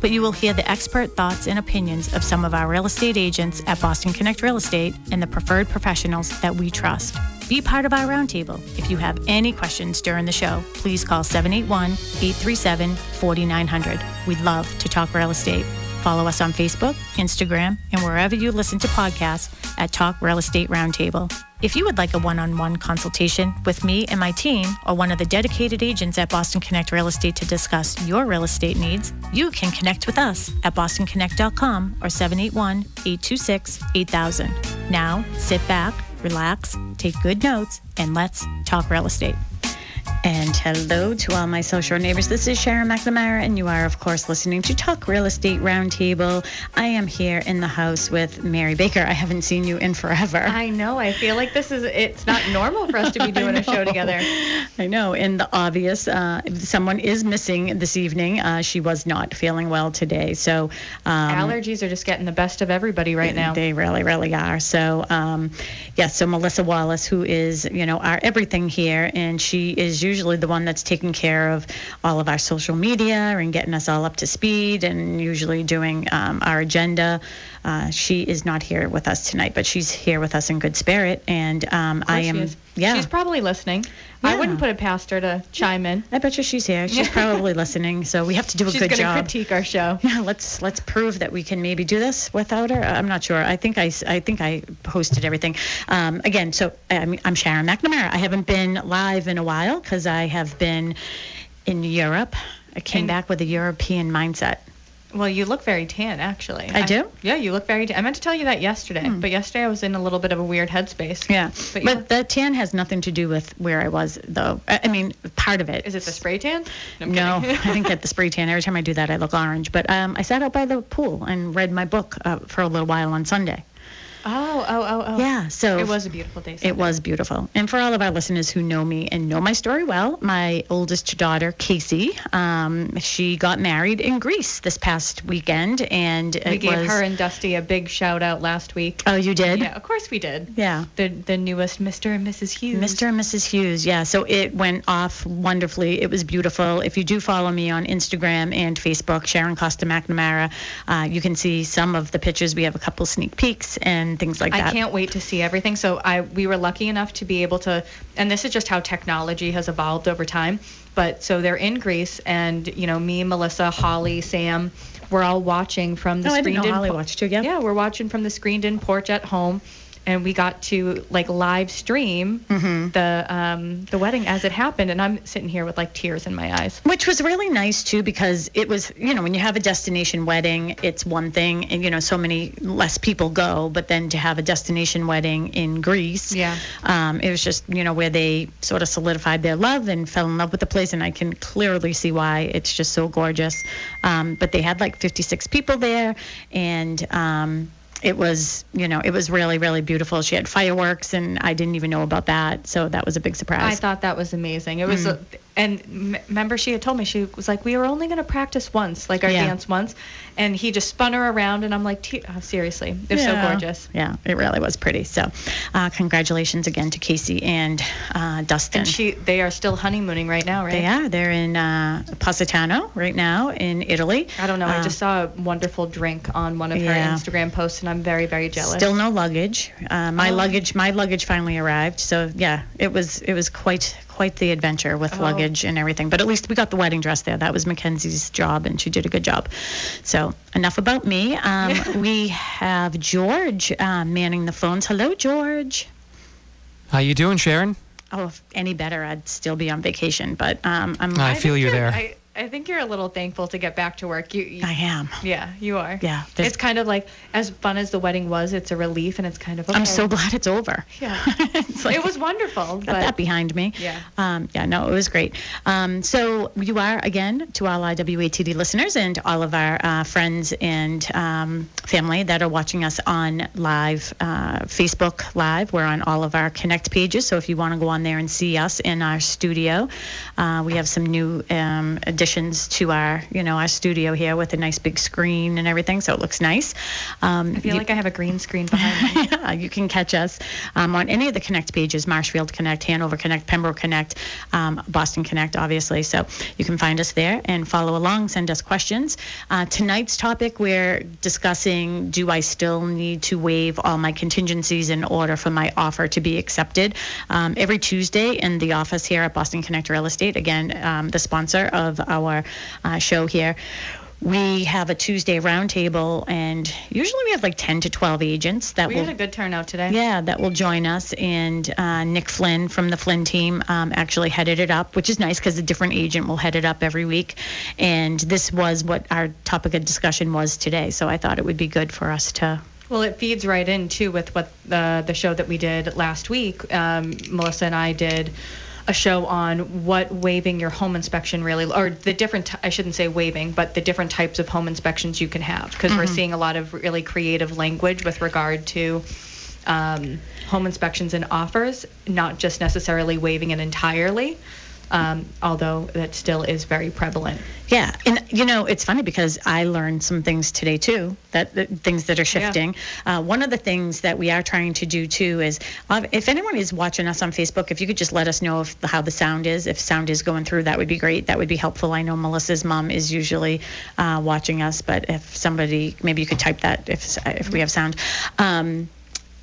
but you will hear the expert thoughts and opinions of some of our real estate agents at Boston Connect Real Estate and the preferred professionals that we trust. Be part of our roundtable. If you have any questions during the show, please call 781 837 4900. We'd love to talk real estate. Follow us on Facebook, Instagram, and wherever you listen to podcasts at Talk Real Estate Roundtable. If you would like a one on one consultation with me and my team, or one of the dedicated agents at Boston Connect Real Estate to discuss your real estate needs, you can connect with us at bostonconnect.com or 781 826 8000. Now, sit back, relax, take good notes, and let's talk real estate. And hello to all my social neighbors. This is Sharon McNamara, and you are, of course, listening to Talk Real Estate Roundtable. I am here in the house with Mary Baker. I haven't seen you in forever. I know. I feel like this is, it's not normal for us to be doing a show together. I know. And the obvious, uh, someone is missing this evening. Uh, she was not feeling well today. So, um, allergies are just getting the best of everybody right now. They really, really are. So, um, yes, yeah, so Melissa Wallace, who is, you know, our everything here, and she is usually the one that's taking care of all of our social media and getting us all up to speed and usually doing um, our agenda. Uh, she is not here with us tonight, but she's here with us in good spirit. And um, I am, yeah. She's probably listening. Yeah. I wouldn't put it past her to chime in. I bet you she's here. She's probably listening. So we have to do a she's good job. She's going to critique our show. Yeah, let's let's prove that we can maybe do this without her. I'm not sure. I think I, I think I posted everything. Um, again, so I'm, I'm Sharon McNamara. I haven't been live in a while because I have been in Europe. I came and back with a European mindset. Well, you look very tan, actually. I, I do. Yeah, you look very. tan. I meant to tell you that yesterday, hmm. but yesterday I was in a little bit of a weird headspace. Yeah, but, but the tan has nothing to do with where I was, though. I mean, part of it. Is it the spray tan? No, no I didn't get the spray tan. Every time I do that, I look orange. But um, I sat out by the pool and read my book uh, for a little while on Sunday. Oh, oh, oh, oh. Yeah. So it was a beautiful day. Sunday. It was beautiful. And for all of our listeners who know me and know my story well, my oldest daughter, Casey, um, she got married in Greece this past weekend, and we gave was... her and Dusty a big shout out last week. Oh, you did? Yeah, of course we did. Yeah. The the newest Mr. and Mrs. Hughes. Mr. and Mrs. Hughes. Yeah. So it went off wonderfully. It was beautiful. If you do follow me on Instagram and Facebook, Sharon Costa McNamara, uh, you can see some of the pictures. We have a couple sneak peeks and things like that. I can't can't wait to see everything. So I we were lucky enough to be able to, and this is just how technology has evolved over time. But so they're in Greece, and you know me, Melissa, Holly, Sam, we're all watching from the oh, screened I didn't know Holly watched too. Yeah. Yeah, we're watching from the screened-in porch at home and we got to like live stream mm-hmm. the um, the wedding as it happened, and I'm sitting here with like tears in my eyes. Which was really nice too, because it was you know when you have a destination wedding, it's one thing, and you know so many less people go, but then to have a destination wedding in Greece, yeah, um, it was just you know where they sort of solidified their love and fell in love with the place, and I can clearly see why it's just so gorgeous. Um, but they had like 56 people there, and um, it was, you know, it was really, really beautiful. She had fireworks, and I didn't even know about that, so that was a big surprise. I thought that was amazing. It was, mm. a, and remember, she had told me she was like, we were only going to practice once, like our yeah. dance once, and he just spun her around, and I'm like, oh, seriously, it was yeah. so gorgeous. Yeah, it really was pretty. So, uh, congratulations again to Casey and uh, Dustin. And she, they are still honeymooning right now, right? They are. They're in uh, Positano right now in Italy. I don't know. I just uh, saw a wonderful drink on one of yeah. her Instagram posts, and I'm very, very jealous. Still no luggage. Uh, my oh. luggage, my luggage finally arrived. So yeah, it was, it was quite quite the adventure with Oh. luggage and everything. But at least we got the wedding dress there. That was Mackenzie's job, and she did a good job. So enough about me. Um, we have George uh, manning the phones. Hello, George. How you doing, Sharon? Oh, if any better, I'd still be on vacation, but um, I'm. I I, feel you you're- there. I, I think you're a little thankful to get back to work. You, you am. yeah, you are. Yeah, It's kind of like as fun as the wedding was. It's a relief, and it's kind of. Okay. I'm so glad it's over. Yeah. It's like- it was wonderful, got but that behind me. Yeah. Um, yeah, no, it was great. Um, so you are, again, to all our WATD listeners and all of our uh, friends and um, family that are watching us on live, uh, Facebook Live. We're on all of our Connect pages. So if you want to go on there and see us in our studio, uh, we have some new um, additions to our, you know, our studio here with a nice big screen and everything. So it looks nice. Um, I feel you- like I have a green screen behind me. yeah, you can catch us um, on any of the Connect pages Marshfield Connect, Hanover Connect, Pembroke Connect, um, Boston Connect, obviously. So you can find us there and follow along, send us questions. Uh, tonight's topic, we're discussing do I still need to waive all my contingencies in order for my offer to be accepted? Um, every Tuesday in the office here at Boston Connect Real Estate, again, um, the sponsor of our uh, show here we have a Tuesday roundtable, and usually we have like 10 to 12 agents that We will. had a good turnout today. yeah, that will join us, and uh, Nick Flynn from the Flynn team um, actually headed it up, which is nice because a different agent will head it up every week. And this was what our topic of discussion was today, so I thought it would be good for us to. Well, it feeds right in too with what the the show that we did last week. Um, Melissa and I did a show on what waiving your home inspection really, or the different, I shouldn't say waiving, but the different types of home inspections you can have, because we're seeing a lot of really creative language with regard to. Um, home inspections and offers, not just necessarily waiving it entirely, um, although that still is very prevalent. Yeah, and you know it's funny because I learned some things today too. That, that things that are shifting. Uh, one of the things that we are trying to do too is, uh, if anyone is watching us on Facebook, if you could just let us know if how the sound is, if sound is going through, that would be great. That would be helpful. I know Melissa's mom is usually uh, watching us, but if somebody, maybe you could type that if if we have sound. Um,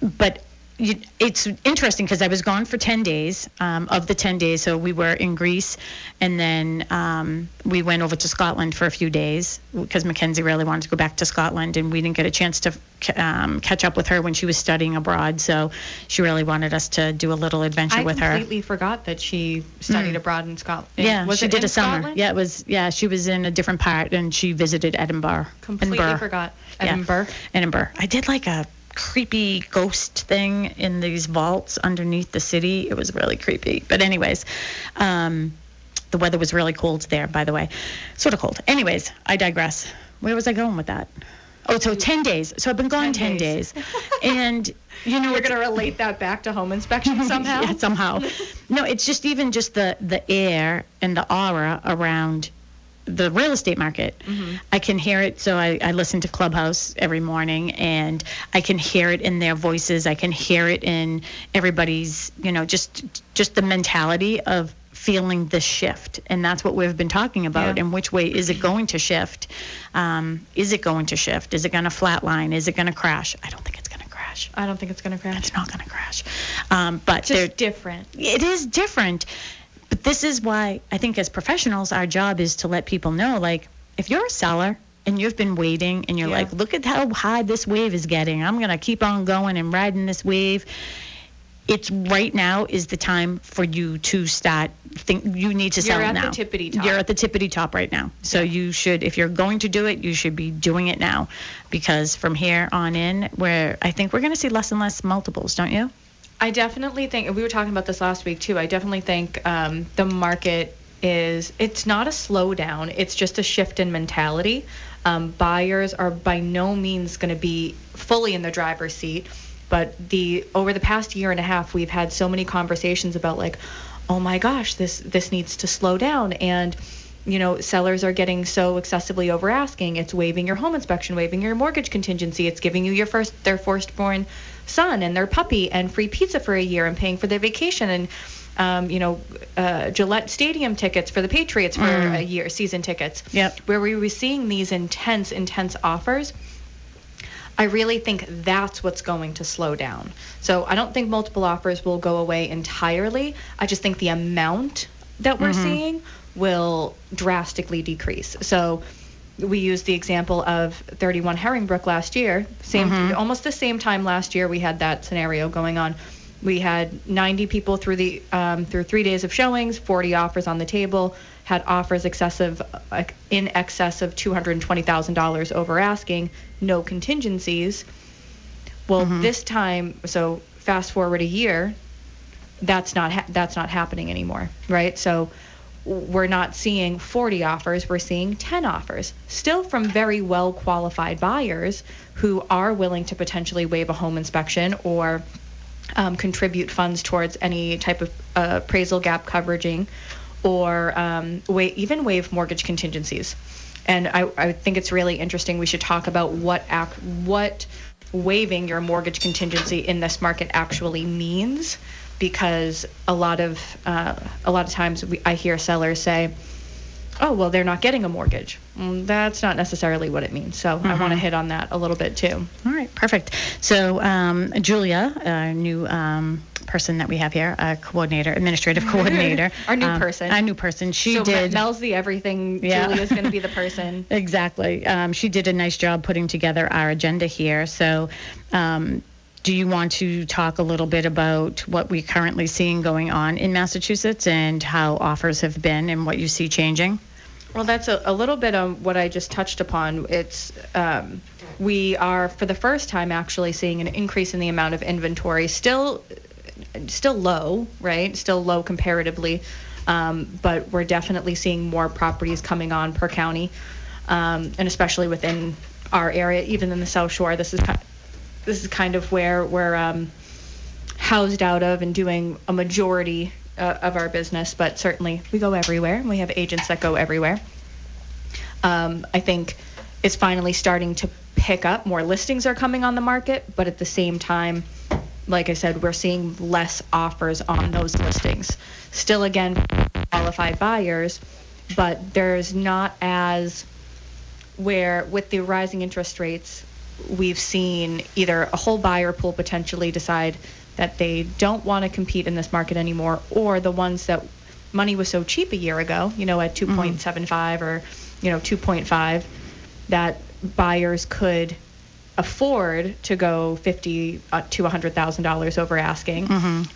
but you, it's interesting because I was gone for 10 days. Um, of the 10 days, so we were in Greece, and then um, we went over to Scotland for a few days because Mackenzie really wanted to go back to Scotland, and we didn't get a chance to um, catch up with her when she was studying abroad. So she really wanted us to do a little adventure I with her. I completely forgot that she studied abroad in Scotland. Yeah, was she it did a summer. Scotland? Yeah, it was. Yeah, she was in a different part, and she visited Edinburgh. Completely Edinburgh. forgot. Yeah. Edinburgh. Edinburgh. I did like a creepy ghost thing in these vaults underneath the city. It was really creepy. But anyways, um, the weather was really cold there, by the way. Sort of cold. Anyways, I digress. Where was I going with that? Oh, so 10 days. So I've been gone 10, 10 days. days. and, you know, we're going to relate that back to home inspection somehow? yeah, somehow. no, it's just even just the the air and the aura around the real estate market. I can hear it. So I, I listen to Clubhouse every morning, and I can hear it in their voices. I can hear it in everybody's, you know, just just the mentality of feeling the shift and that's what we've been talking about Yeah. and which way is it going to shift um, is it going to shift is it going to flatline is it going to crash i don't think it's going to crash I don't think it's going to crash. it's not going to crash um, but Just different. it is different. But this is why I think as professionals, our job is to let people know like, if you're a seller and you've been waiting and you're Yeah. like, look at how high this wave is getting, I'm going to keep on going and riding this wave. It's right now is the time for you to start think you need to sell You're at the now. tippity top. You're at the tippity top right now. So you should if you're going to do it, you should be doing it now because from here on in where I think we're going to see less and less multiples, don't you? I definitely think we were talking about this last week too. I definitely think um, the market is it's not a slowdown. It's just a shift in mentality. Um, buyers are by no means going to be fully in the driver's seat, but the over the past year and a half, we've had so many conversations about like, oh my gosh, this this needs to slow down and. You know, sellers are getting so excessively over asking. It's waiving your home inspection, waiving your mortgage contingency. It's giving you your first their firstborn son and their puppy and free pizza for a year and paying for their vacation and um, you know uh, Gillette Stadium tickets for the Patriots for a year, season tickets. Yep. Where we were seeing these intense, intense offers. I really think that's what's going to slow down. So I don't think multiple offers will go away entirely. I just think the amount that we're seeing will drastically decrease. So we used the example of 31 Herringbrook last year. Same, almost the same time last year we had that scenario going on. We had 90 people through the um, through three days of showings, 40 offers on the table, had offers excessive uh, in excess of $220,000 over asking, no contingencies. Well, this time, so fast forward a year, that's not ha- that's not happening anymore, right? So we're not seeing 40 offers, we're seeing 10 offers, still from very well qualified buyers who are willing to potentially waive a home inspection or um, contribute funds towards any type of uh, appraisal gap coveraging or um, wa- even waive mortgage contingencies. And I, I think it's really interesting. We should talk about what act, what waiving your mortgage contingency in this market actually means, because a lot of uh, a lot of times we, I hear sellers say, "Oh, well, they're not getting a mortgage." Mm, that's not necessarily what it means. So I want to hit on that a little bit too. All right, perfect. So um, Julia, our new um, person that we have here, a coordinator, administrative coordinator. Our new um, person. Our new person. She so did. Mel's the everything. Yeah. Julia's going to be the person. Exactly. Um, she did a nice job putting together our agenda here. So, um, do you want to talk a little bit about what we're currently seeing going on in Massachusetts and how offers have been and what you see changing? Well, that's a, a little bit on what I just touched upon. It's um, we are for the first time actually seeing an increase in the amount of inventory. Still, still low, right? Still low comparatively, um, but we're definitely seeing more properties coming on per county, um, and especially within our area, even in the South Shore. This is kind this is kind of where we're um, housed out of and doing a majority uh, of our business, but certainly we go everywhere. and We have agents that go everywhere. Um, I think it's finally starting to pick up. More listings are coming on the market, but at the same time, like I said, we're seeing less offers on those listings. Still, again, qualified buyers, but there's not as where with the rising interest rates, we've seen either a whole buyer pool potentially decide that they don't want to compete in this market anymore, or the ones that money was so cheap a year ago, you know, at 2.75 or, you know, 2.5, that buyers could afford to go 50 uh, to 100,000 dollars over asking,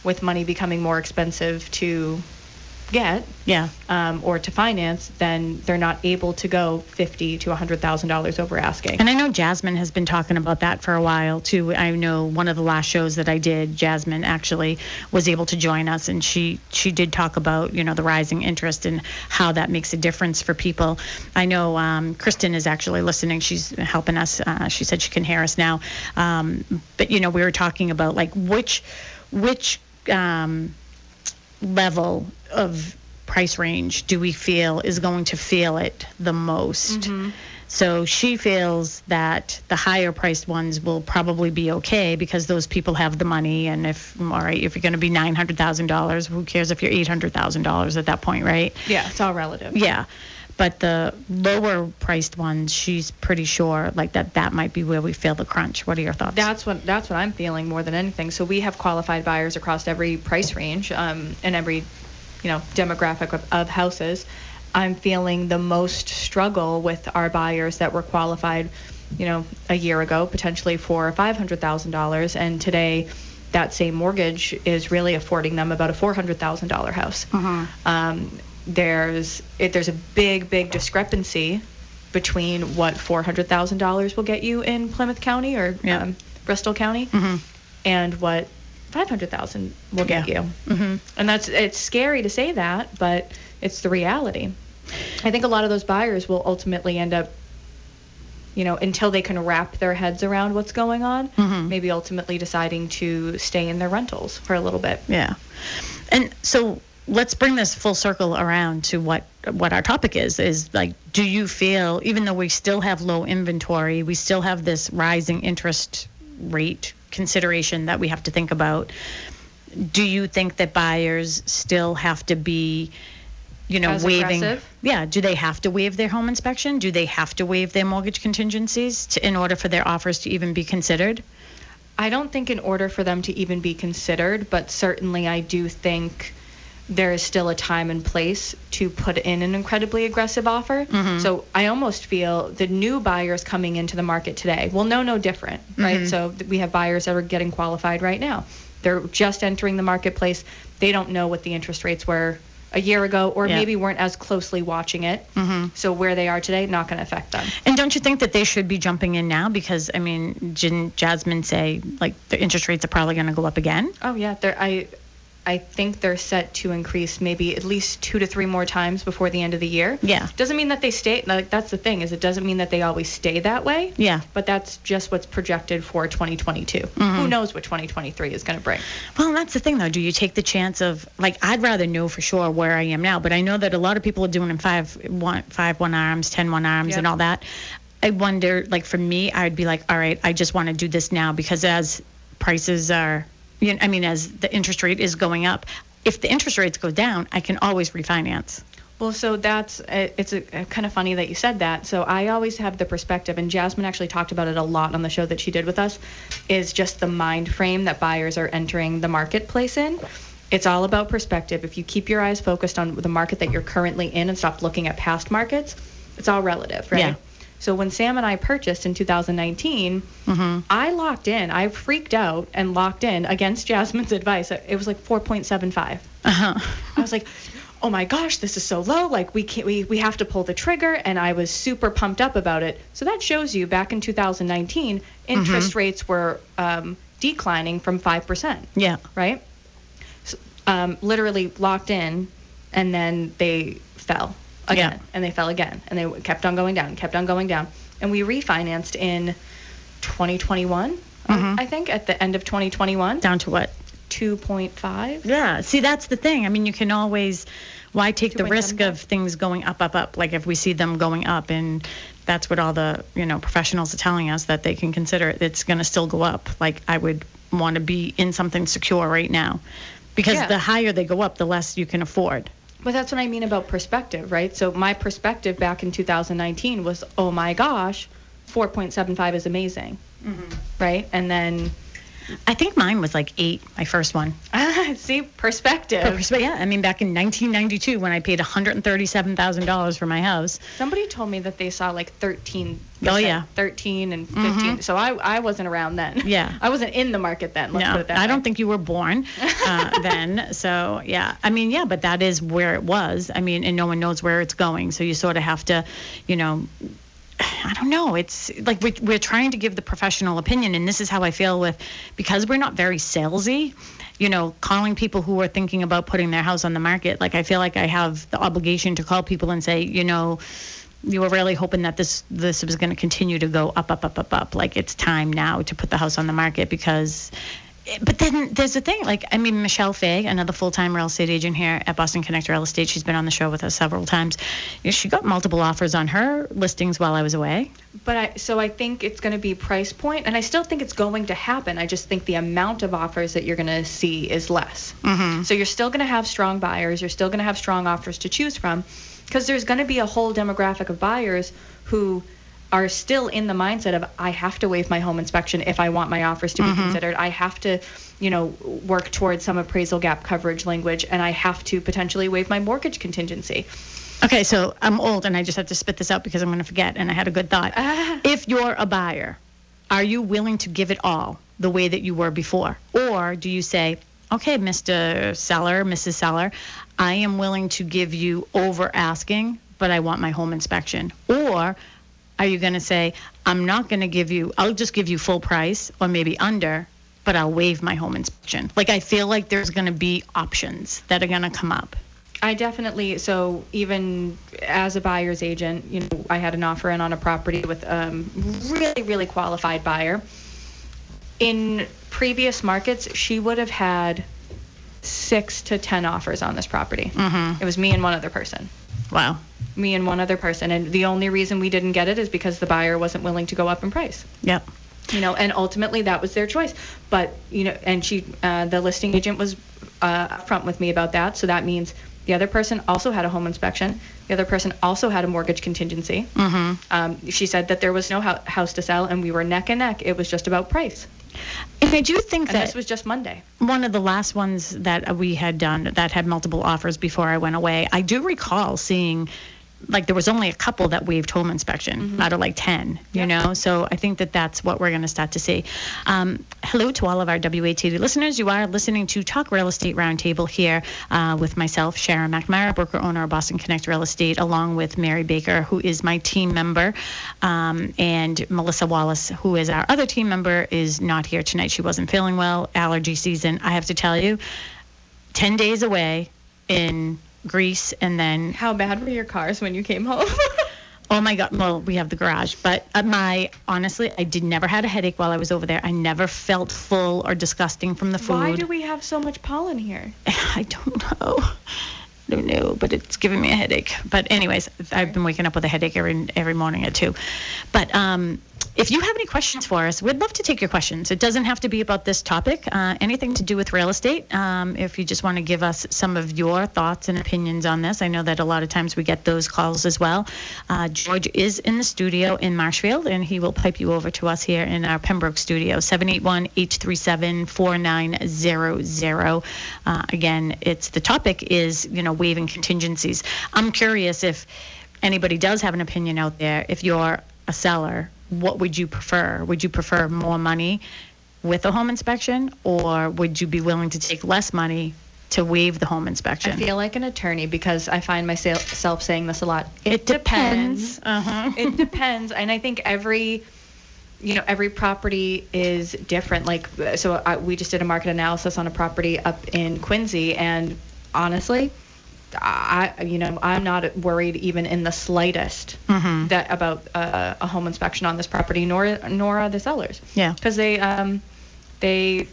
with money becoming more expensive to get Yeah. um, or to finance, then they're not able to go fifty to hundred thousand dollars over asking. And I know Jasmine has been talking about that for a while too. I know one of the last shows that I did, Jasmine actually was able to join us, and she she did talk about you know the rising interest and how that makes a difference for people. I know um, Kristen is actually listening. She's helping us. Uh, she said she can hear us now. Um, but you know we were talking about like which which um, level of price range do we feel is going to feel it the most? Mm-hmm. So she feels that the higher priced ones will probably be okay because those people have the money. And if, all right, if you're going to be $900,000, who cares if you're $800,000 at that point, right? yeah, it's all relative. Yeah. But the lower priced ones, she's pretty sure like that that might be where we feel the crunch. What are your thoughts? That's what that's what I'm feeling more than anything. So we have qualified buyers across every price range um, and every, you know, demographic of, of houses. I'm feeling the most struggle with our buyers that were qualified, you know, a year ago, potentially for or five hundred thousand dollars, and today that same mortgage is really affording them about a four hundred thousand dollar house. Um, there's it, there's a big big discrepancy between what four hundred thousand dollars will get you in Plymouth County or Yeah. um, Bristol County, and what five hundred thousand will get Yeah. you. Mm-hmm. And that's it's scary to say that, but it's the reality. I think a lot of those buyers will ultimately end up, you know, until they can wrap their heads around what's going on, maybe ultimately deciding to stay in their rentals for a little bit. Yeah. And so let's bring this full circle around to what what our topic is is like do you feel even though we still have low inventory, we still have this rising interest rate consideration that we have to think about. Do you think that buyers still have to be you know, As waiving. aggressive? Yeah. Do they have to waive their home inspection? Do they have to waive their mortgage contingencies to, in order for their offers to even be considered? I don't think in order for them to even be considered, but certainly I do think there is still a time and place to put in an incredibly aggressive offer. Mm-hmm. So I almost feel the new buyers coming into the market today will know no different, right? Mm-hmm. So we have buyers that are getting qualified right now. They're just entering the marketplace. They don't know what the interest rates were a year ago or Yeah. maybe weren't as closely watching it. Mm-hmm. So where they are today, not going to affect them. And don't you think that they should be jumping in now? Because I mean, didn't Jasmine say like the interest rates are probably going to go up again? Oh yeah, I I think they're set to increase maybe at least two to three more times before the end of the year. Yeah. Doesn't mean that they stay. Like that's the thing is it doesn't mean that they always stay that way. Yeah. But that's just what's projected for 2022. Mm-hmm. Who knows what 2023 is going to bring? Well, that's the thing, though. Do you take the chance of like I'd rather know for sure where I am now, but I know that a lot of people are doing in five one five one arms, ten one arms, Yep. and all that. I wonder, like for me, I'd be like, all right, I just want to do this now because as prices are, you know, I mean, as the interest rate is going up, if the interest rates go down, I can always refinance. Well, so that's uh, it's a, kind of funny that you said that. So I always have the perspective, and Jasmine actually talked about it a lot on the show that she did with us, is just the mind frame that buyers are entering the marketplace in. It's all about perspective. If you keep your eyes focused on the market that you're currently in and stop looking at past markets, it's all relative, right? Yeah. So when Sam and I purchased in 2019, I locked in. I freaked out and locked in against Jasmine's advice. It was like 4.75. Uh-huh. I was like, oh my gosh, this is so low. Like we can't, we, we have to pull the trigger. And I was super pumped up about it. So that shows you back in 2019, interest rates were um, declining from 5%, Yeah. right? So, um, literally locked in and then they fell again Yeah. and they fell again and they kept on going down, kept on going down. And we refinanced in 2021, I- mm-hmm. I think, at the end of 2021, Down to what? 2.5. Yeah. See, that's the thing. I mean, you can always, why take the risk of things going up, up, up? Like if we see them going up, and that's what all the you know professionals are telling us that they can consider it, it's going to still go up. Like I would want to be in something secure right now, because Yeah. the higher they go up, the less you can afford. But that's what I mean about perspective, right? So my perspective back in 2019 was, oh my gosh, 4.75 is amazing, mm-hmm. right? And then, I think mine was like eight, my first one. see, perspective. But yeah, I mean, back in 1992 when I paid $137,000 for my house. Somebody told me that they saw like 13. Oh, yeah. 13 and 15. So I, I wasn't around then. Yeah. I wasn't in the market then. Let's no, put it that I way. don't think you were born uh, then. So yeah, I mean, yeah, but that is where it was. I mean, and no one knows where it's going. So you sort of have to, you know, I don't know. It's like we, we're trying to give the professional opinion, and this is how I feel with because we're not very salesy. You know, calling people who are thinking about putting their house on the market. Like I feel like I have the obligation to call people and say, you know, you were really hoping that this this was going to continue to go up, up, up, up, up. Like it's time now to put the house on the market because. But then there's a thing, like I mean, Michelle Fay, another full-time real estate agent here at Boston Connect Real Estate. She's been on the show with us several times. You know, she got multiple offers on her listings while I was away. But I, so I think it's going to be price point, and I still think it's going to happen. I just think the amount of offers that you're going to see is less. Mm-hmm. So you're still going to have strong buyers. You're still going to have strong offers to choose from, because there's going to be a whole demographic of buyers who are still in the mindset of I have to waive my home inspection if I want my offers to be mm-hmm. considered. I have to, you know, work towards some appraisal gap coverage language, and I have to potentially waive my mortgage contingency. Okay, so I'm old and I just have to spit this out because I'm going to forget. And I had a good thought. If you're a buyer, are you willing to give it all the way that you were before? Or do you say, okay, Mr. Seller, Mrs. Seller, I am willing to give you over asking, but I want my home inspection? Or are you going to say, I'm not going to give you, I'll just give you full price or maybe under, but I'll waive my home inspection? Like, I feel like there's going to be options that are going to come up. I definitely so even as a buyer's agent, you know, I had an offer in on a property with a um, really really qualified buyer. In previous markets, she would have had six to ten offers on this property. Mm-hmm. It was me and one other person. Wow. Me and one other person, and the only reason we didn't get it is because the buyer wasn't willing to go up in price Yep. you know and ultimately that was their choice but you know and she uh, the listing agent was uh, upfront with me about that so that means The other person also had a home inspection. The other person also had a mortgage contingency. Mm-hmm. Um, she said that there was no hou- house to sell, and we were neck and neck. It was just about price. And I do think And that this was just Monday. one of the last ones that we had done that had multiple offers before I went away, I do recall seeing like there was only a couple that waived home inspection out of like 10, you Yep. know? So I think that that's what we're going to start to see. Um, hello to all of our WATD listeners. You are listening to Talk Real Estate Roundtable here uh, with myself, Sharon McNamara, broker owner of Boston Connect Real Estate, along with Mary Baker, who is my team member, um, and Melissa Wallace, who is our other team member, is not here tonight. She wasn't feeling well, allergy season. I have to tell you, 10 days away in Greece and then How bad were your cars when you came home? oh my god well we have the garage but uh, my honestly i did never had a headache while i was over there. I never felt full or disgusting from the food. Why do we have so much pollen here? i don't know. I don't know but it's giving me a headache. But anyways i've been waking up with a headache every every morning at two. But um if you have any questions for us, we'd love to take your questions. It doesn't have to be about this topic, uh, anything to do with real estate. Um, if you just want to give us some of your thoughts and opinions on this, I know that a lot of times we get those calls as well. Uh, George is in the studio in Marshfield, and he will pipe you over to us here in our Pembroke studio, 781 837 4900. Uh, Again, it's the topic is, you know, waiving contingencies. I'm curious if anybody does have an opinion out there, if you're a seller, what would you prefer? Would you prefer more money with a home inspection, or would you be willing to take less money to waive the home inspection? I feel like an attorney because I find myself saying this a lot. it depends. Uh-huh. it depends, and I think every you know every property is different. Like so, I, we just did a market analysis on a property up in Quincy, and honestly. I, you know, I'm not worried even in the slightest Mhm. that about uh, a home inspection on this property, nor nor are the sellers. Yeah. because they um, they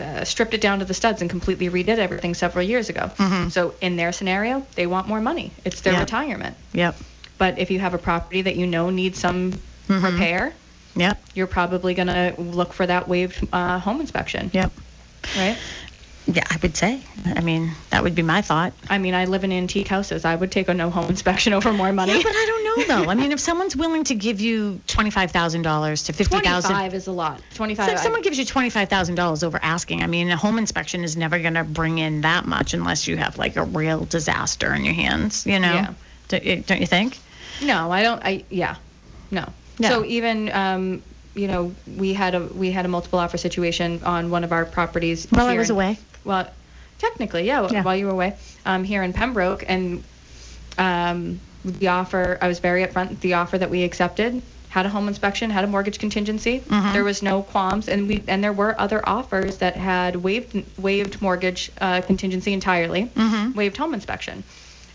uh, stripped it down to the studs and completely redid everything several years ago. Mhm. So in their scenario, they want more money. It's their Yeah. retirement. Yep. But if you have a property that you know needs some Mhm. repair, Yep. you're probably going to look for that waived uh, home inspection, Yep. right? Yeah, I would say. I mean, that would be my thought. I mean, I live in antique houses. I would take a no home inspection over more money. Yeah, but I don't know though. I mean, if someone's willing to give you twenty-five thousand dollars to fifty thousand, 25 is a lot. 25. So if I- someone gives you twenty-five thousand dollars over asking, I mean, a home inspection is never going to bring in that much unless you have like a real disaster in your hands. You know, Yeah. don't, you- don't you think? No, I don't. I yeah, no. Yeah. So even um, you know, we had a we had a multiple offer situation on one of our properties. While I was away. Well, technically, yeah, Yeah. while you were away, um, here in Pembroke, and um, the offer, I was very upfront. The offer that we accepted had a home inspection, had a mortgage contingency. Mhm. There was no qualms, and we and there were other offers that had waived waived mortgage uh, contingency entirely, Mhm. waived home inspection.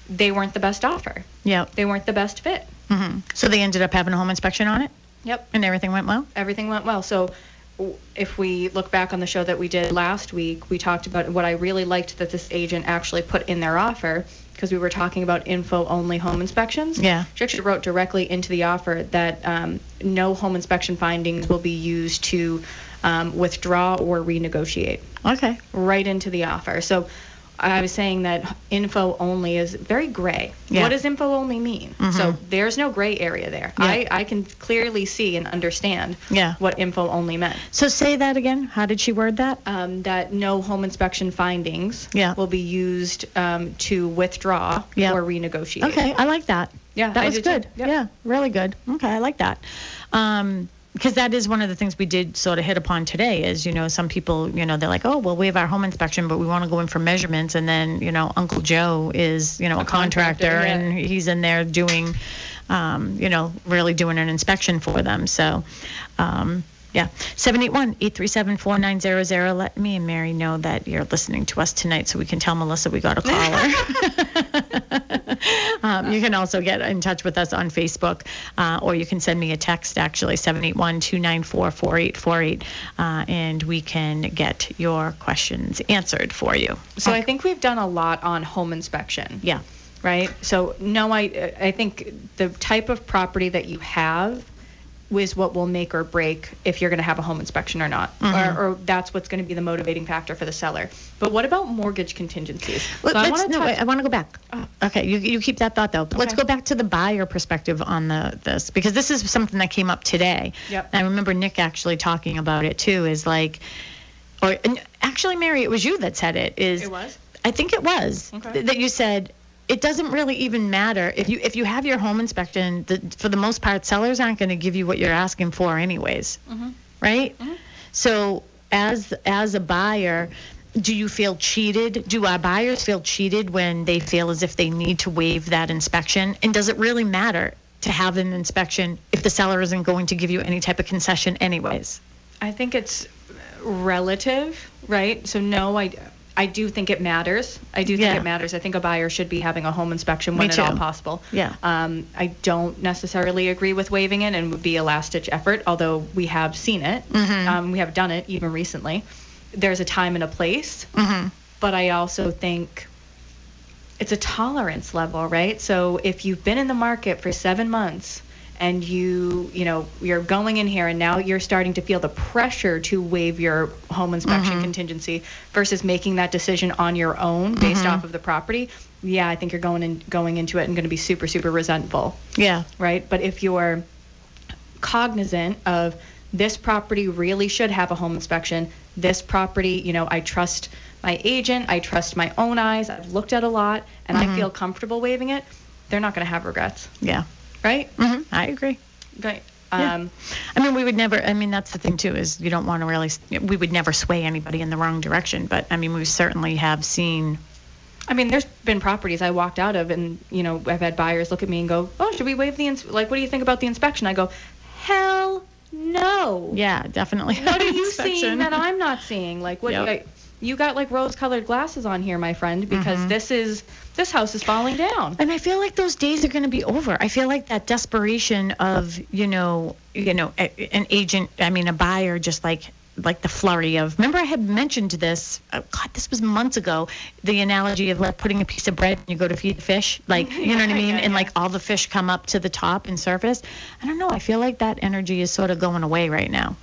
They weren't the best offer. Yep. They weren't the best fit. hmm So they ended up having a home inspection on it, Yep. and everything went well. everything went well. So if we look back on the show that we did last week, we talked about what I really liked that this agent actually put in their offer because we were talking about info only home inspections. Yeah. She actually wrote directly into the offer that um, no home inspection findings will be used to um, withdraw or renegotiate Okay. right into the offer. So I was saying that info only is very gray. Yeah. What does info only mean? Mhm. So there's no gray area there. Yeah. I, I can clearly see and understand Yeah. what info only meant. So say that again. How did she word that? Um, that no home inspection findings Yeah. will be used um, to withdraw Yeah. or renegotiate. Okay, I like that. Yeah, that I was good. Yep. Yeah, really good. Okay, I like that. Um, because that is one of the things we did sort of hit upon today is you know some people you know they're like oh well we have our home inspection but we want to go in for measurements and then you know uncle joe is you know a, A contractor, contractor, yeah. and he's in there doing um, you know really doing an inspection for them so um, yeah 781-837-4900 let me and mary know that you're listening to us tonight so we can tell melissa we got a caller um, you can also get in touch with us on Facebook, uh, or you can send me a text, actually, 781 294 4848, uh, and we can get your questions answered for you. So I think we've done a lot on home inspection. Yeah. right? So no, I I think the type of property that you have, is what will make or break if you're going to have a home inspection or not, Mm-hmm. or, or that's what's going to be the motivating factor for the seller. But what about mortgage contingencies? Let- So I wanna no, touch- wait, I want to go back. Okay, you, you keep that thought though. But Let's go back to the buyer perspective on the this because this is something that came up today. Yep. I remember Nick actually talking about it too. Is like, or and actually, Mary, it was you that said it. Is It was? I think it was Okay. th- that you said it doesn't really even matter if you if you have your home inspection. The, for the most part, sellers aren't going to give you what you're asking for anyways, Mm-hmm. right? So as as a buyer, do you feel cheated? Do our buyers feel cheated when they feel as if they need to waive that inspection? And does it really matter to have an inspection if the seller isn't going to give you any type of concession anyways? I think it's relative, right? So no, I I do think it matters. I do think Yeah. it matters. I think a buyer should be having a home inspection when at all possible. Yeah. Um, I don't necessarily agree with waiving it and would be a last ditch effort, although we have seen it. Mm-hmm. Um, we have done it even recently. There's a time and a place, Mm-hmm. but I also think it's a tolerance level, right? So if you've been in the market for seven months and you, you know, you're going in here and now you're starting to feel the pressure to waive your home inspection mm-hmm. contingency versus making that decision on your own based mm-hmm. off of the property, yeah, I think you're going in, going into it and going to be super, super resentful, Yeah. right? But if you're cognizant of this property really should have a home inspection. This property, you know, I trust my agent, I trust my own eyes. I've looked at a lot and I mm-hmm. feel comfortable waiving it. They're not going to have regrets, Yeah. Right? hmm I agree. Right. Yeah. Um, I mean, we would never. I mean, that's the thing too is you don't want to really. We would never sway anybody in the wrong direction. But I mean, we certainly have seen. I mean, there's been properties I walked out of, and you know, I've had buyers look at me and go, "Oh, should we waive the ins- like? What do you think about the inspection?" I go, "Hell no." Yeah, definitely. What are you seeing that I'm not seeing? Like, what? Yep. I- you got like rose-colored glasses on here, my friend, because Mm-hmm. this is this house is falling down. And I feel like those days are going to be over. I feel like that desperation of you know, you know, a, an agent. I mean, a buyer just like like the flurry of. Remember, I had mentioned this. Oh, God, this was months ago. The analogy of like putting a piece of bread and you go to feed the fish. Like, you know what I mean? Yeah, and yeah. like all the fish come up to the top and surface. I don't know. I feel like that energy is sort of going away right now.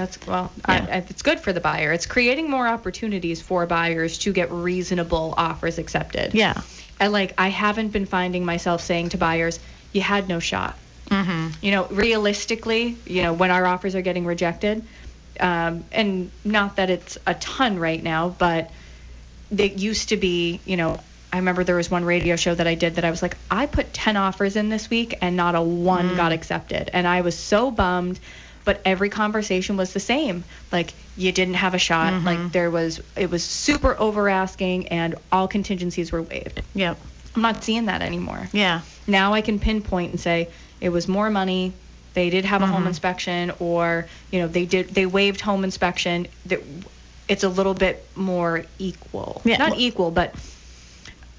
That's well, Yeah. I, I, it's good for the buyer. It's creating more opportunities for buyers to get reasonable offers accepted. Yeah. And like I haven't been finding myself saying to buyers, "You had no shot." Mm-hmm. You know, realistically, you know, when our offers are getting rejected, um, and not that it's a ton right now, but it used to be, you know, I remember there was one radio show that I did that I was like, I put 10 offers in this week and not a one got accepted. And I was so bummed, but every conversation was the same. Like, you didn't have a shot. Like, there was, it was super over asking and all contingencies were waived. Yep. I'm not seeing that anymore. Yeah. Now I can pinpoint and say it was more money. They did have a Mm-hmm. home inspection, or you know they did they waived home inspection. That it's a little bit more equal. Yeah, Not equal, but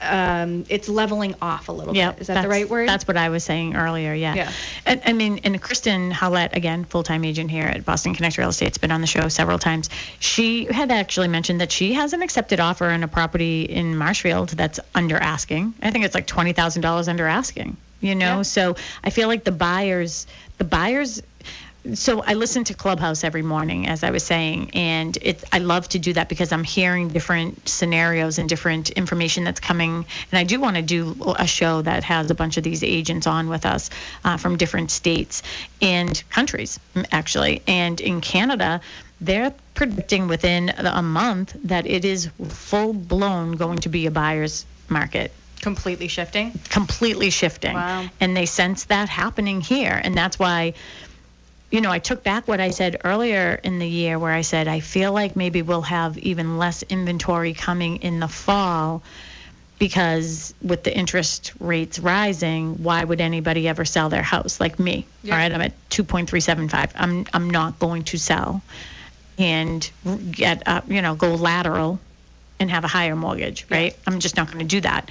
um, it's leveling off a little Yeah, bit. Is that the right word? That's what I was saying earlier. Yeah. Yeah. And I mean, and Kristen Howlett, again, full-time agent here at Boston Connect Real Estate, has been on the show several times. She had actually mentioned that she has an accepted offer on a property in Marshfield that's under asking. I think it's like twenty thousand dollars under asking. You know, Yeah. so I feel like the buyers, the buyers so I listen to Clubhouse every morning, as I was saying, and I love to do that because I'm hearing different scenarios and different information that's coming. And I do want to do a show that has a bunch of these agents on with us uh, from different states and countries, actually. And in Canada, they're predicting within a month that it is full blown going to be a buyer's market completely shifting. completely shifting. Wow. And they sense that happening here. And that's why, you know, I took back what I said earlier in the year where I said, I feel like maybe we'll have even less inventory coming in the fall because with the interest rates rising, why would anybody ever sell their house like me? Yeah. All right, I'm at 2.375. I'm I'm not going to sell and get up, you know, go lateral and have a higher mortgage, right? I'm just not going to do that.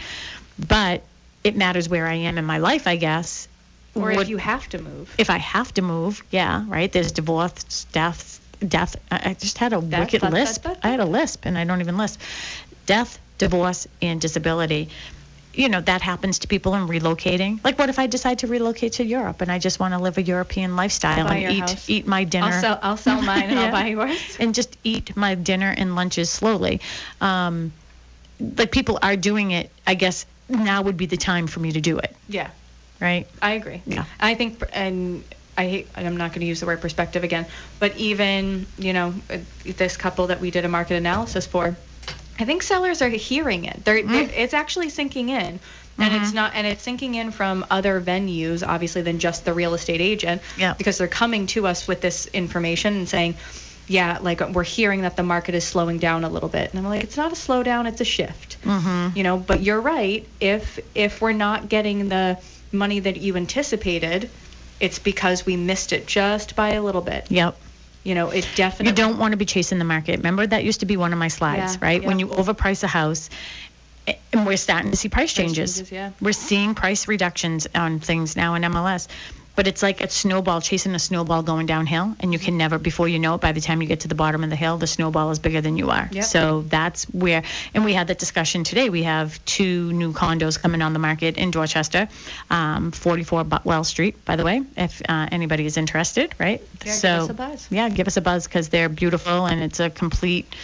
But it matters where I am in my life, I guess. Or Would- if you have to move. if I have to move, yeah, right. There's divorce, death, death. I just had a Death, wicked death, lisp. death, I had a lisp, and I don't even lisp. Death, divorce, and disability. you know that happens to people in relocating. Like, what if I decide to relocate to Europe and I just want to live a European lifestyle and eat house. eat my dinner? I'll sell, I'll sell mine and Yeah. I'll buy yours. and just eat my dinner and lunches slowly. Um, like people are doing it. I guess now would be the time for me to do it, Yeah, right? I agree. Yeah. I think, and I hate, and I'm not going to use the word perspective again, but even, you know, uh, this couple that we did a market analysis for, I think sellers are hearing it. They're, Mm-hmm. they're- it's actually sinking in. And it's not, and it's sinking in from other venues, obviously, than just the real estate agent. Yeah. Because they're coming to us with this information and saying, yeah, like we're hearing that the market is slowing down a little bit. And I'm like, it's not a slowdown, it's a shift. Mm-hmm. You know, but you're right. If if we're not getting the money that you anticipated, it's because we missed it just by a little bit. Yep. You know, it definitely. You don't want to be chasing the market. Remember that used to be one of my slides, Yeah, right? When you overprice a house, and we're starting to see price changes. changes, yeah. We're seeing price reductions on things now in MLS. But it's like a snowball chasing a snowball going downhill, and you can never, before you know it, by the time you get to the bottom of the hill, the snowball is bigger than you are. Yep. So that's where, and we had that discussion today. We have two new condos coming on the market in Dorchester, um, 44 Butwell Street, by the way, if uh, anybody is interested, right? Yeah, give so, us a buzz. yeah, give us a buzz because they're beautiful and it's a complete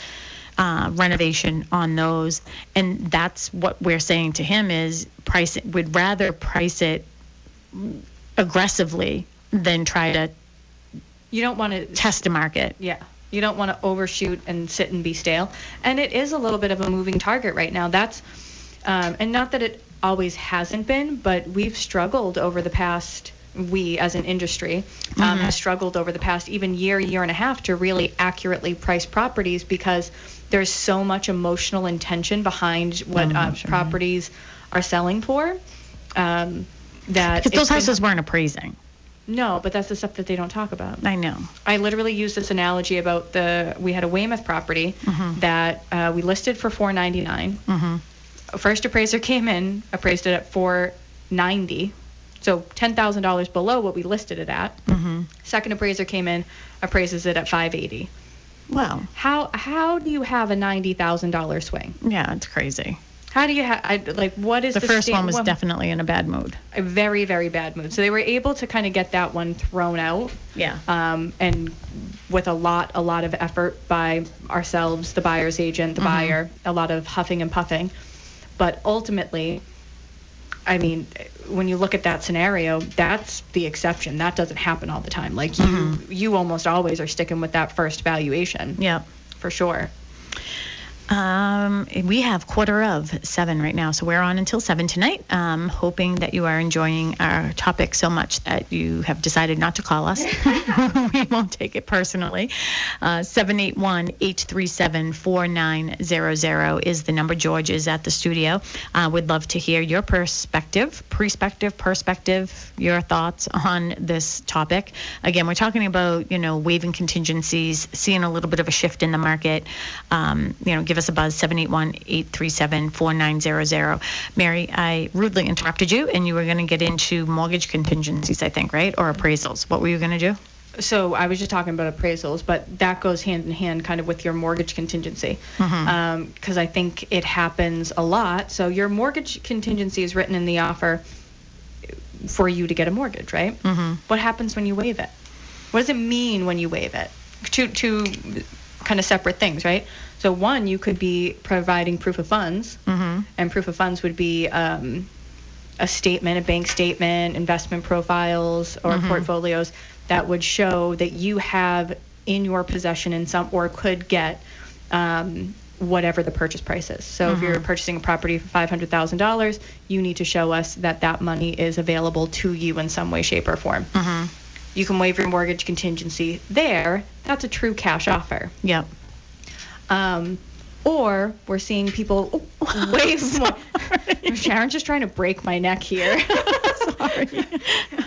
uh, renovation on those. And that's what we're saying to him is price it. We'd rather price it aggressively than try to you don't want to test the market. Yeah. You don't want to overshoot and sit and be stale. And it is a little bit of a moving target right now. That's, um, and not that it always hasn't been, but we've struggled over the past, we as an industry um, has struggled over the past even year, year and a half to really accurately price properties because there's so much emotional intention behind what uh, properties are selling for. Um, that Because those it's been- houses weren't appraising. no, but that's the stuff that they don't talk about. I know. I literally used this analogy about the we had a Weymouth property that uh, we listed for 499. Mhm. First appraiser came in, appraised it at 490, so $10,000 below what we listed it at. Mm-hmm. Second appraiser came in, appraises it at 580. Well, How how do you have a $90,000 swing? yeah, it's crazy. How do you have like what is The the, first sta- one was what- definitely in a bad mood. a very very bad mood. So they were able to kind of get that one thrown out. Yeah. um, and with a lot a lot of effort by ourselves the buyer's agent the buyer a lot of huffing and puffing but ultimately i mean when you look at that scenario that's the exception that doesn't happen all the time like you you almost always are sticking with that first valuation Yeah. for sure Um, we have quarter of seven right now, so we're on until seven tonight. Um, hoping that you are enjoying our topic so much that you have decided not to call us. we won't take it personally. Uh, 781-837-4900 is the number. George is at the studio. Uh, we'd love to hear your perspective, perspective, perspective, your thoughts on this topic. Again, we're talking about you know waiving contingencies, seeing a little bit of a shift in the market. Um, you know, give us a buzz 781-837-4900. Mary, I rudely interrupted you, and you were going to get into mortgage contingencies, I think, right, or appraisals. What were you going to do? so I was just talking about appraisals, but that goes hand in hand kind of with your mortgage contingency. Because I think it happens a lot. So your mortgage contingency is written in the offer for you to get a mortgage, right? Mm-hmm. What happens when you waive it? What does it mean when you waive it? Two, two kind of separate things, right? So one, you could be providing proof of funds, and proof of funds would be um, a statement, a bank statement, investment profiles, or portfolios that would show that you have in your possession in some or could get um, whatever the purchase price is. So if you're purchasing a property for $500,000, you need to show us that that money is available to you in some way, shape, or form. You can waive your mortgage contingency there. That's a true cash offer. Yep. Um, or we're seeing people waive more. Sharon's just trying to break my neck here. sorry.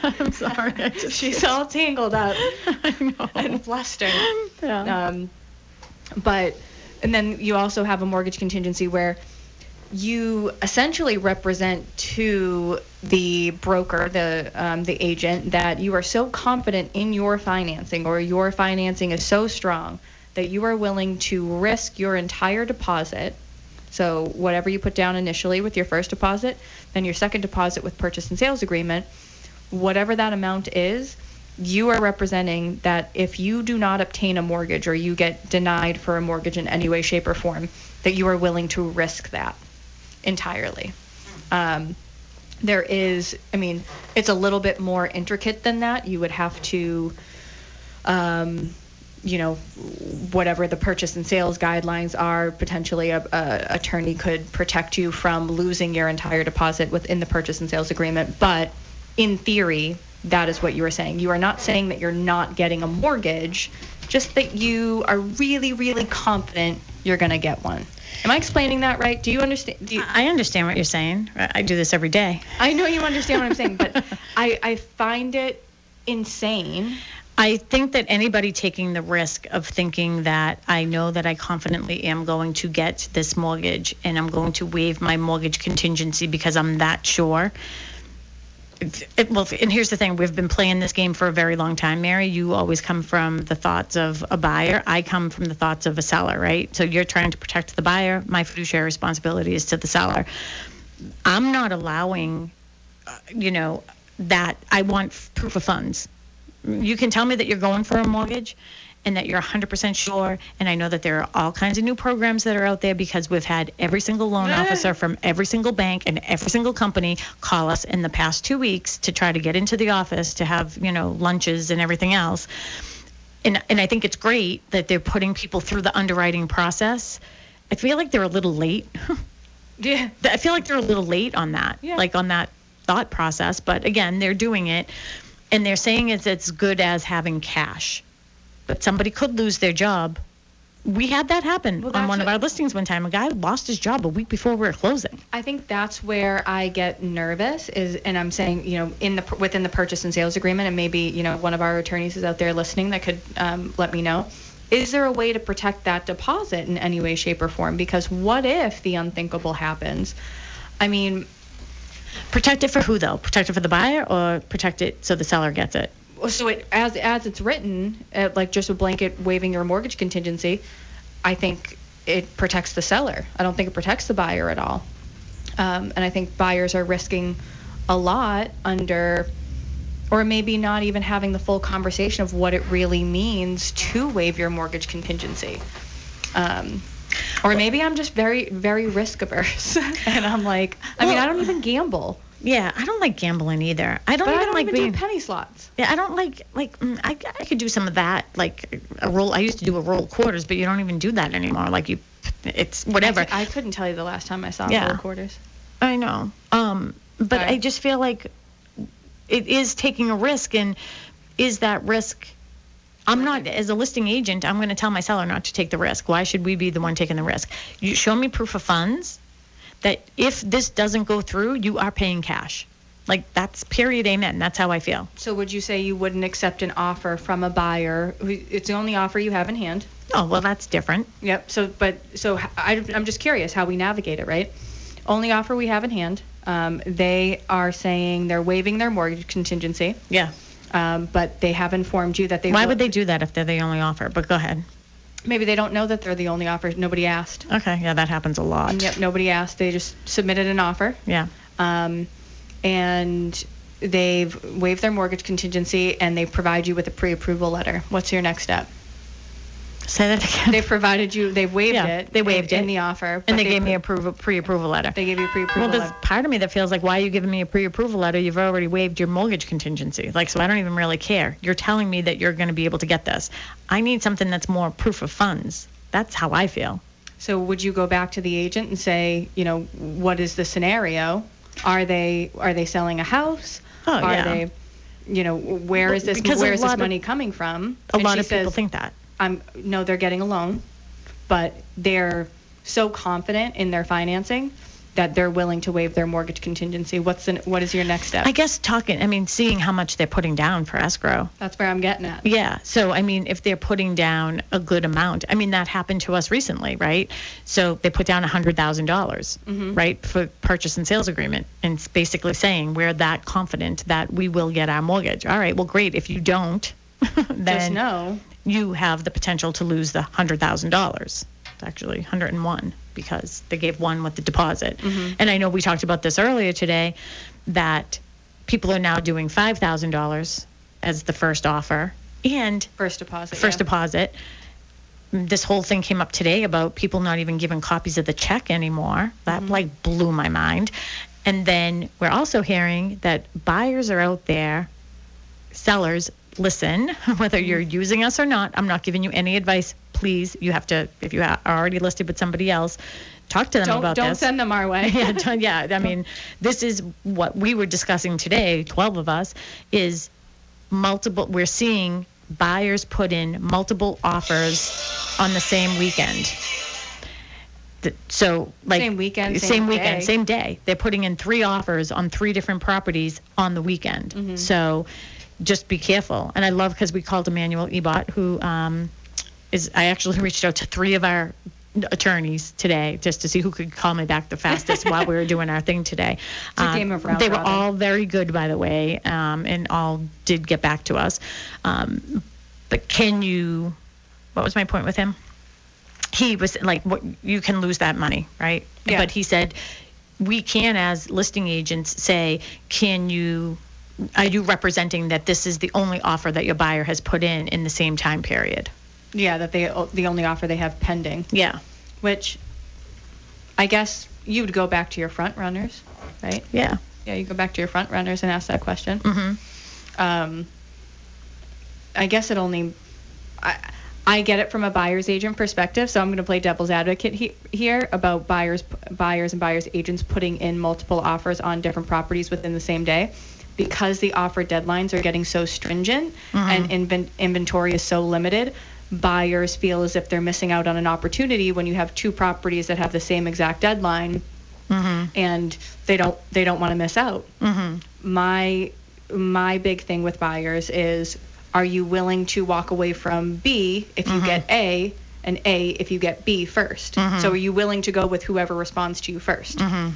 I'm sorry. Just, She's all tangled up I know. and flustered. Yeah. Um, but and then you also have a mortgage contingency where you essentially represent to the broker, the um, the agent, that you are so confident in your financing or your financing is so strong that you are willing to risk your entire deposit So whatever you put down initially with your first deposit, then your second deposit with purchase and sales agreement, whatever that amount is, you are representing that if you do not obtain a mortgage or you get denied for a mortgage in any way, shape, or form, that you are willing to risk that entirely. Um, there is, I mean, it's a little bit more intricate than that. You would have to, um, you know, whatever the purchase and sales guidelines are, potentially a, a attorney could protect you from losing your entire deposit within the purchase and sales agreement. But in theory, that is what you are saying. You are not saying that you're not getting a mortgage, just that you are really, really confident you're going to get one. Am I explaining that right? Do you understand? Do you, I understand what you're saying. I do this every day. I know you understand what I'm saying, but I, I find it insane. I think that anybody taking the risk of thinking that I know that I confidently am going to get this mortgage and I'm going to waive my mortgage contingency because I'm that sure it, well, and here's the thing: we've been playing this game for a very long time, Mary. You always come from the thoughts of a buyer. I come from the thoughts of a seller, right? So you're trying to protect the buyer. My fiduciary responsibility is to the seller. I'm not allowing, uh, you know, that I want proof of funds. You can tell me that you're going for a mortgage, and that you're 100% sure. And I know that there are all kinds of new programs that are out there because we've had every single loan officer from every single bank and every single company call us in the past two weeks to try to get into the office to have, you know, lunches and everything else. And, and I think it's great that they're putting people through the underwriting process. I feel like they're a little late. yeah. I feel like they're a little late on that, yeah. like on that thought process. But again, they're doing it and they're saying it's as good as having cash but somebody could lose their job. We had that happen well, on one of our listings one time. A guy lost his job a week before we were closing. I think that's where I get nervous is, and I'm saying, you know, in the within the purchase and sales agreement, and maybe you know one of our attorneys is out there listening that could um, let me know. Is there a way to protect that deposit in any way, shape, or form? Because what if the unthinkable happens? I mean, protect it for who though? Protect it for the buyer or protect it so the seller gets it? so it as as it's written, uh, like just a blanket waiving your mortgage contingency, I think it protects the seller. I don't think it protects the buyer at all. Um, and I think buyers are risking a lot under, or maybe not even having the full conversation of what it really means to waive your mortgage contingency. Um, or maybe I'm just very, very risk averse, and I'm like, I mean, I don't even gamble. Yeah, I don't like gambling either. I don't but even I don't like even being do penny slots. Yeah, I don't like like mm, I I could do some of that like a roll. I used to do a roll quarters, but you don't even do that anymore. Like you, it's whatever. I, I couldn't tell you the last time I saw yeah. roll quarters. I know. Um, but I just feel like it is taking a risk, and is that risk? I'm not, as a listing agent, I'm going to tell my seller not to take the risk. Why should we be the one taking the risk? You show me proof of funds that if this doesn't go through, you are paying cash. Like that's period, amen. That's how I feel. So would you say you wouldn't accept an offer from a buyer? It's the only offer you have in hand. Oh well, that's different. Yep. So, but so I, I'm just curious how we navigate it, right? Only offer we have in hand. Um, they are saying they're waiving their mortgage contingency. Yeah. Um, but they have informed you that they. Why will, would they do that if they're the only offer? But go ahead. Maybe they don't know that they're the only offer. Nobody asked. Okay, yeah, that happens a lot. Yep, nobody asked. They just submitted an offer. Yeah. Um, and they've waived their mortgage contingency and they provide you with a pre-approval letter. What's your next step? Say that again. They provided you. They waived yeah, it. They waived in, it in the offer. And they, they gave me a pre-approval letter. They gave you a pre-approval. Letter. Well, there's letter. part of me that feels like, why are you giving me a pre-approval letter? You've already waived your mortgage contingency. Like, so I don't even really care. You're telling me that you're going to be able to get this. I need something that's more proof of funds. That's how I feel. So would you go back to the agent and say, you know, what is the scenario? Are they are they selling a house? Oh, are yeah. they you know, where is this because where is this lot of- money coming from? A And lot of people think that. I'm no, they're getting a loan, but they're so confident in their financing that they're willing to waive their mortgage contingency. What's the, what is your next step? I guess talking, I mean, seeing how much they're putting down for escrow. That's where I'm getting at. Yeah. So, I mean, if they're putting down a good amount, I mean, that happened to us recently, right? So they put down $100,000, dollars mm-hmm. right, for purchase and sales agreement. And it's basically saying we're that confident that we will get our mortgage. All right. Well, great. If you don't, then Just know. You have the potential to lose the $100,000. It's actually 101 because they gave one with the deposit. And I know we talked about this earlier today that people are now doing $5,000 as the first offer and First deposit. first yeah. deposit. This whole thing came up today about people not even giving copies of the check anymore. That Mm-hmm. like blew my mind. And then we're also hearing that buyers are out there, sellers listen, whether Mm-hmm. you're using us or not. I'm not giving you any advice. Please, you have to if you are already listed with somebody else, talk to them Don't about don't this send them our way. yeah, don't- yeah. I mean, this is what we were discussing today. Twelve of us is multiple. We're seeing buyers put in multiple offers on the same weekend. So, like Same weekend, same, same weekend, day. same day. They're putting in three offers on three different properties on the weekend. Mm-hmm. So, just be careful. And I love because we called Emmanuel Ebot, who um, is I actually reached out to three of our attorneys today just to see who could call me back the fastest while we were doing our thing today. a game of round they were robin. all very good, by the way, um, and all did get back to us. Um, but can you? What was my point with him? He was like, "What? You can lose that money, right?" Yeah. But he said, "We can, as listing agents, say, can you?" Are you representing that this is the only offer that your buyer has put in in the same time period? Yeah, that they the only offer they have pending, Yeah. which I guess you would go back to your front runners, right? Yeah. Yeah, you go back to your front runners and ask that question. Mhm. Um, I guess it only. I, I get it from a buyer's agent perspective, so I'm going to play devil's advocate he, here about buyers, buyers and buyers agents putting in multiple offers on different properties within the same day, because the offer deadlines are getting so stringent mm-hmm. and inven- inventory is so limited. Buyers feel as if they're missing out on an opportunity when you have two properties that have the same exact deadline, mm-hmm. and they don't they don't want to miss out. Mm-hmm. My my big thing with buyers is are you willing to walk away from B if you get A and A if you get B 1st So are you willing to go with whoever responds to you 1st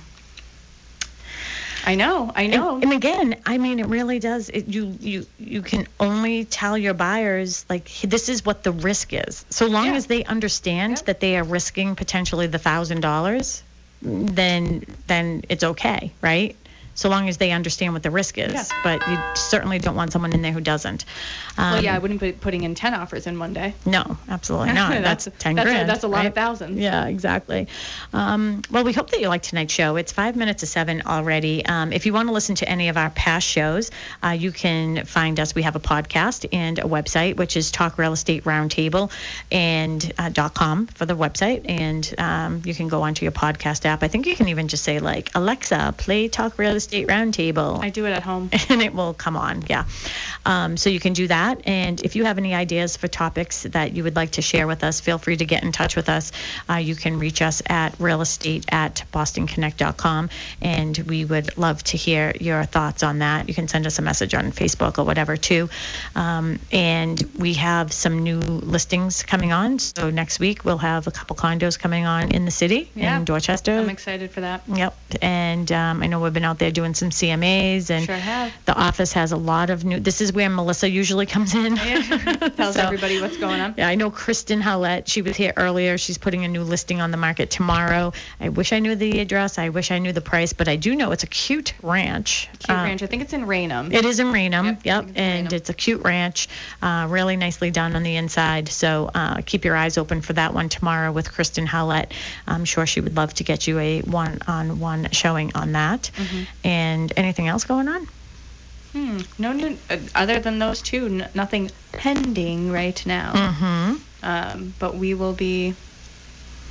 I know, I know. And, and again, I mean, it really does. It, you you you can only tell your buyers like this is what the risk is. So long Yeah. as they understand Yeah. that they are risking potentially the thousand dollars, then then it's okay, right? So long as they understand what the risk is. Yeah. But you certainly don't want someone in there who doesn't. Um, well, yeah, I wouldn't be putting in 10 offers in one day. No, absolutely not. That's, That's- 10 that's a- grand. that's a lot of thousands. Yeah, exactly. Um, well, we hope that you like tonight's show. It's five minutes to seven already. Um, if you want to listen to any of our past shows, uh, you can find us. We have a podcast and a website, which is Talk Real Estate Roundtable and uh, dot .com for the website. And um, you can go onto your podcast app. I think you can even just say like, Alexa, play Talk Real Estate State roundtable I do it at home. and it will come on. Yeah. Um, so you can do that. And if you have any ideas for topics that you would like to share with us, feel free to get in touch with us. Uh, you can reach us at realestate at bostonconnect.com. And we would love to hear your thoughts on that. You can send us a message on Facebook or whatever, too. Um, and we have some new listings coming on. So next week, we'll have a couple condos coming on in the city Yeah. in Dorchester. I'm excited for that. Yep. And um, I know we've been out there doing some CMAs and Sure have. the office has a lot of new this is where Melissa usually comes in. Tells So- everybody what's going on. Yeah, I know Kristen Howlett. She was here earlier. She's putting a new listing on the market tomorrow. I wish I knew the address. I wish I knew the price, but I do know it's a cute ranch. Cute Uh, ranch. I think it's in Raynham. It is in Raynham. Yep, Yep. it's And Raynham. it's a cute ranch, uh, really nicely done on the inside. So uh, keep your eyes open for that one tomorrow with Kristen Howlett. I'm sure she would love to get you a one on one showing on that. Mm-hmm. And anything else going on? Hmm. No new uh, other than those two. N- nothing pending right now. Mm-hmm. Um, but we will be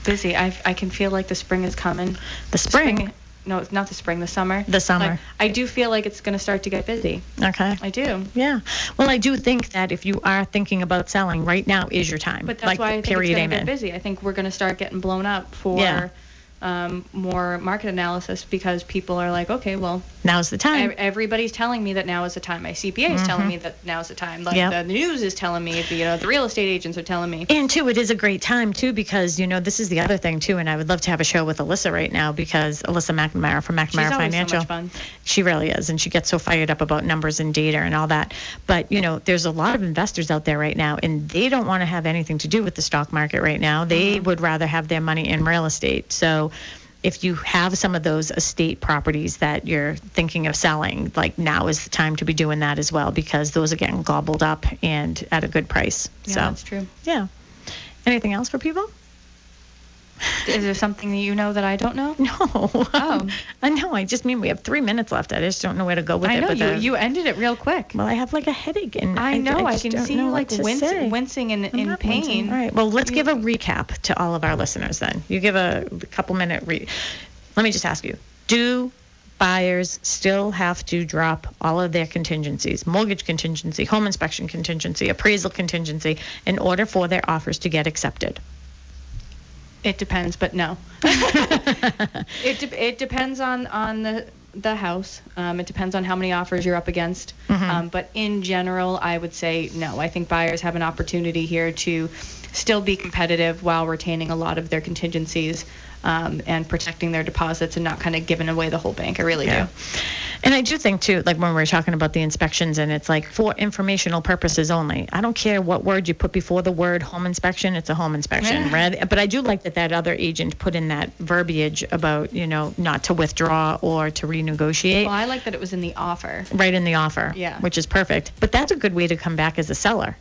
busy. I I can feel like the spring is coming. The spring. No, it's not the spring. The summer. The summer. Like, I do feel like it's going to start to get busy. Okay. I do. Yeah. Well, I do think that if you are thinking about selling, right now is your time. But that's like why I think period it's going to get busy. I think we're going to start getting blown up for Yeah. Um, more market analysis because people are like, okay, well, Now's the time. ev- everybody's telling me that now is the time. My CPA is telling me that now is the time. Like Yep. the news is telling me, you know, the real estate agents are telling me. And too, it is a great time too because you know this is the other thing too, and I would love to have a show with Alyssa right now because Alyssa McNamara from McNamara She's so Financial. much fun. She really is, and she gets so fired up about numbers and data and all that. But you know, there's a lot of investors out there right now, and they don't want to have anything to do with the stock market right now. They Mm-hmm. would rather have their money in real estate. So. If you have some of those estate properties that you're thinking of selling, like now is the time to be doing that as well because those are getting gobbled up and at a good price. Yeah, so that's true. yeah. Anything else for people? Is there something that you know that I don't know? No. Oh. I know. I just mean we have three minutes left. I just don't know where to go with I it. know but you. the- You ended it real quick. Well, I have like a headache, and I know. I, just can don't see you like wince, wincing in, in not wincing. pain. All right. Well, let's give a recap to all of our listeners. Then you give a couple minute re. Let me just ask you: Do buyers still have to drop all of their contingencies, mortgage contingency, home inspection contingency, appraisal contingency, in order for their offers to get accepted? It depends, but no. it de- it depends on on the the house. Um, it depends on how many offers you're up against. Um, but in general, I would say no. I think buyers have an opportunity here to still be competitive while retaining a lot of their contingencies um, and protecting their deposits and not kind of giving away the whole bank. I really Yeah. do. And I do think too, like when we are talking about the inspections, and it's like for informational purposes only. I don't care what word you put before the word home inspection; it's a home inspection, Yeah. right? But I do like that that other agent put in that verbiage about you know not to withdraw or to renegotiate. Well, I like that it was in the offer. right in the offer, Yeah. which is perfect. But that's a good way to come back as a seller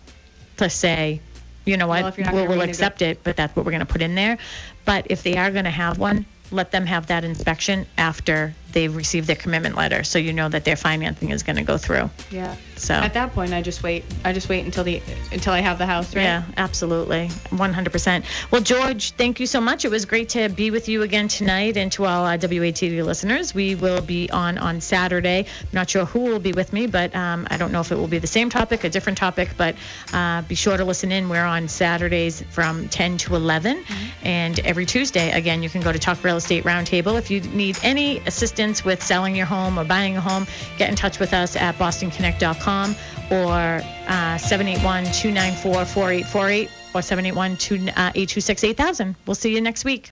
to say, you know what, you're we'll, we'll accept it, but that's what we're going to put in there. But if they are going to have one, let them have that inspection after they've received their commitment letter, so you know that their financing is going to go through. Yeah. So. At that point, I just wait. I just wait until the until I have the house, right? Yeah, absolutely. 100%. Well, George, thank you so much. It was great to be with you again tonight and to all our WATD listeners. We will be on on Saturday. I'm not sure who will be with me, but um, I don't know if it will be the same topic, a different topic, but uh, be sure to listen in. We're on Saturdays from 10 to 11. And every Tuesday, again, you can go to Talk Real Estate Roundtable. If you need any assistance with selling your home or buying a home, get in touch with us at bostonconnect.com or uh, 781 294 4848 or 781 826 8000. We'll see you next week.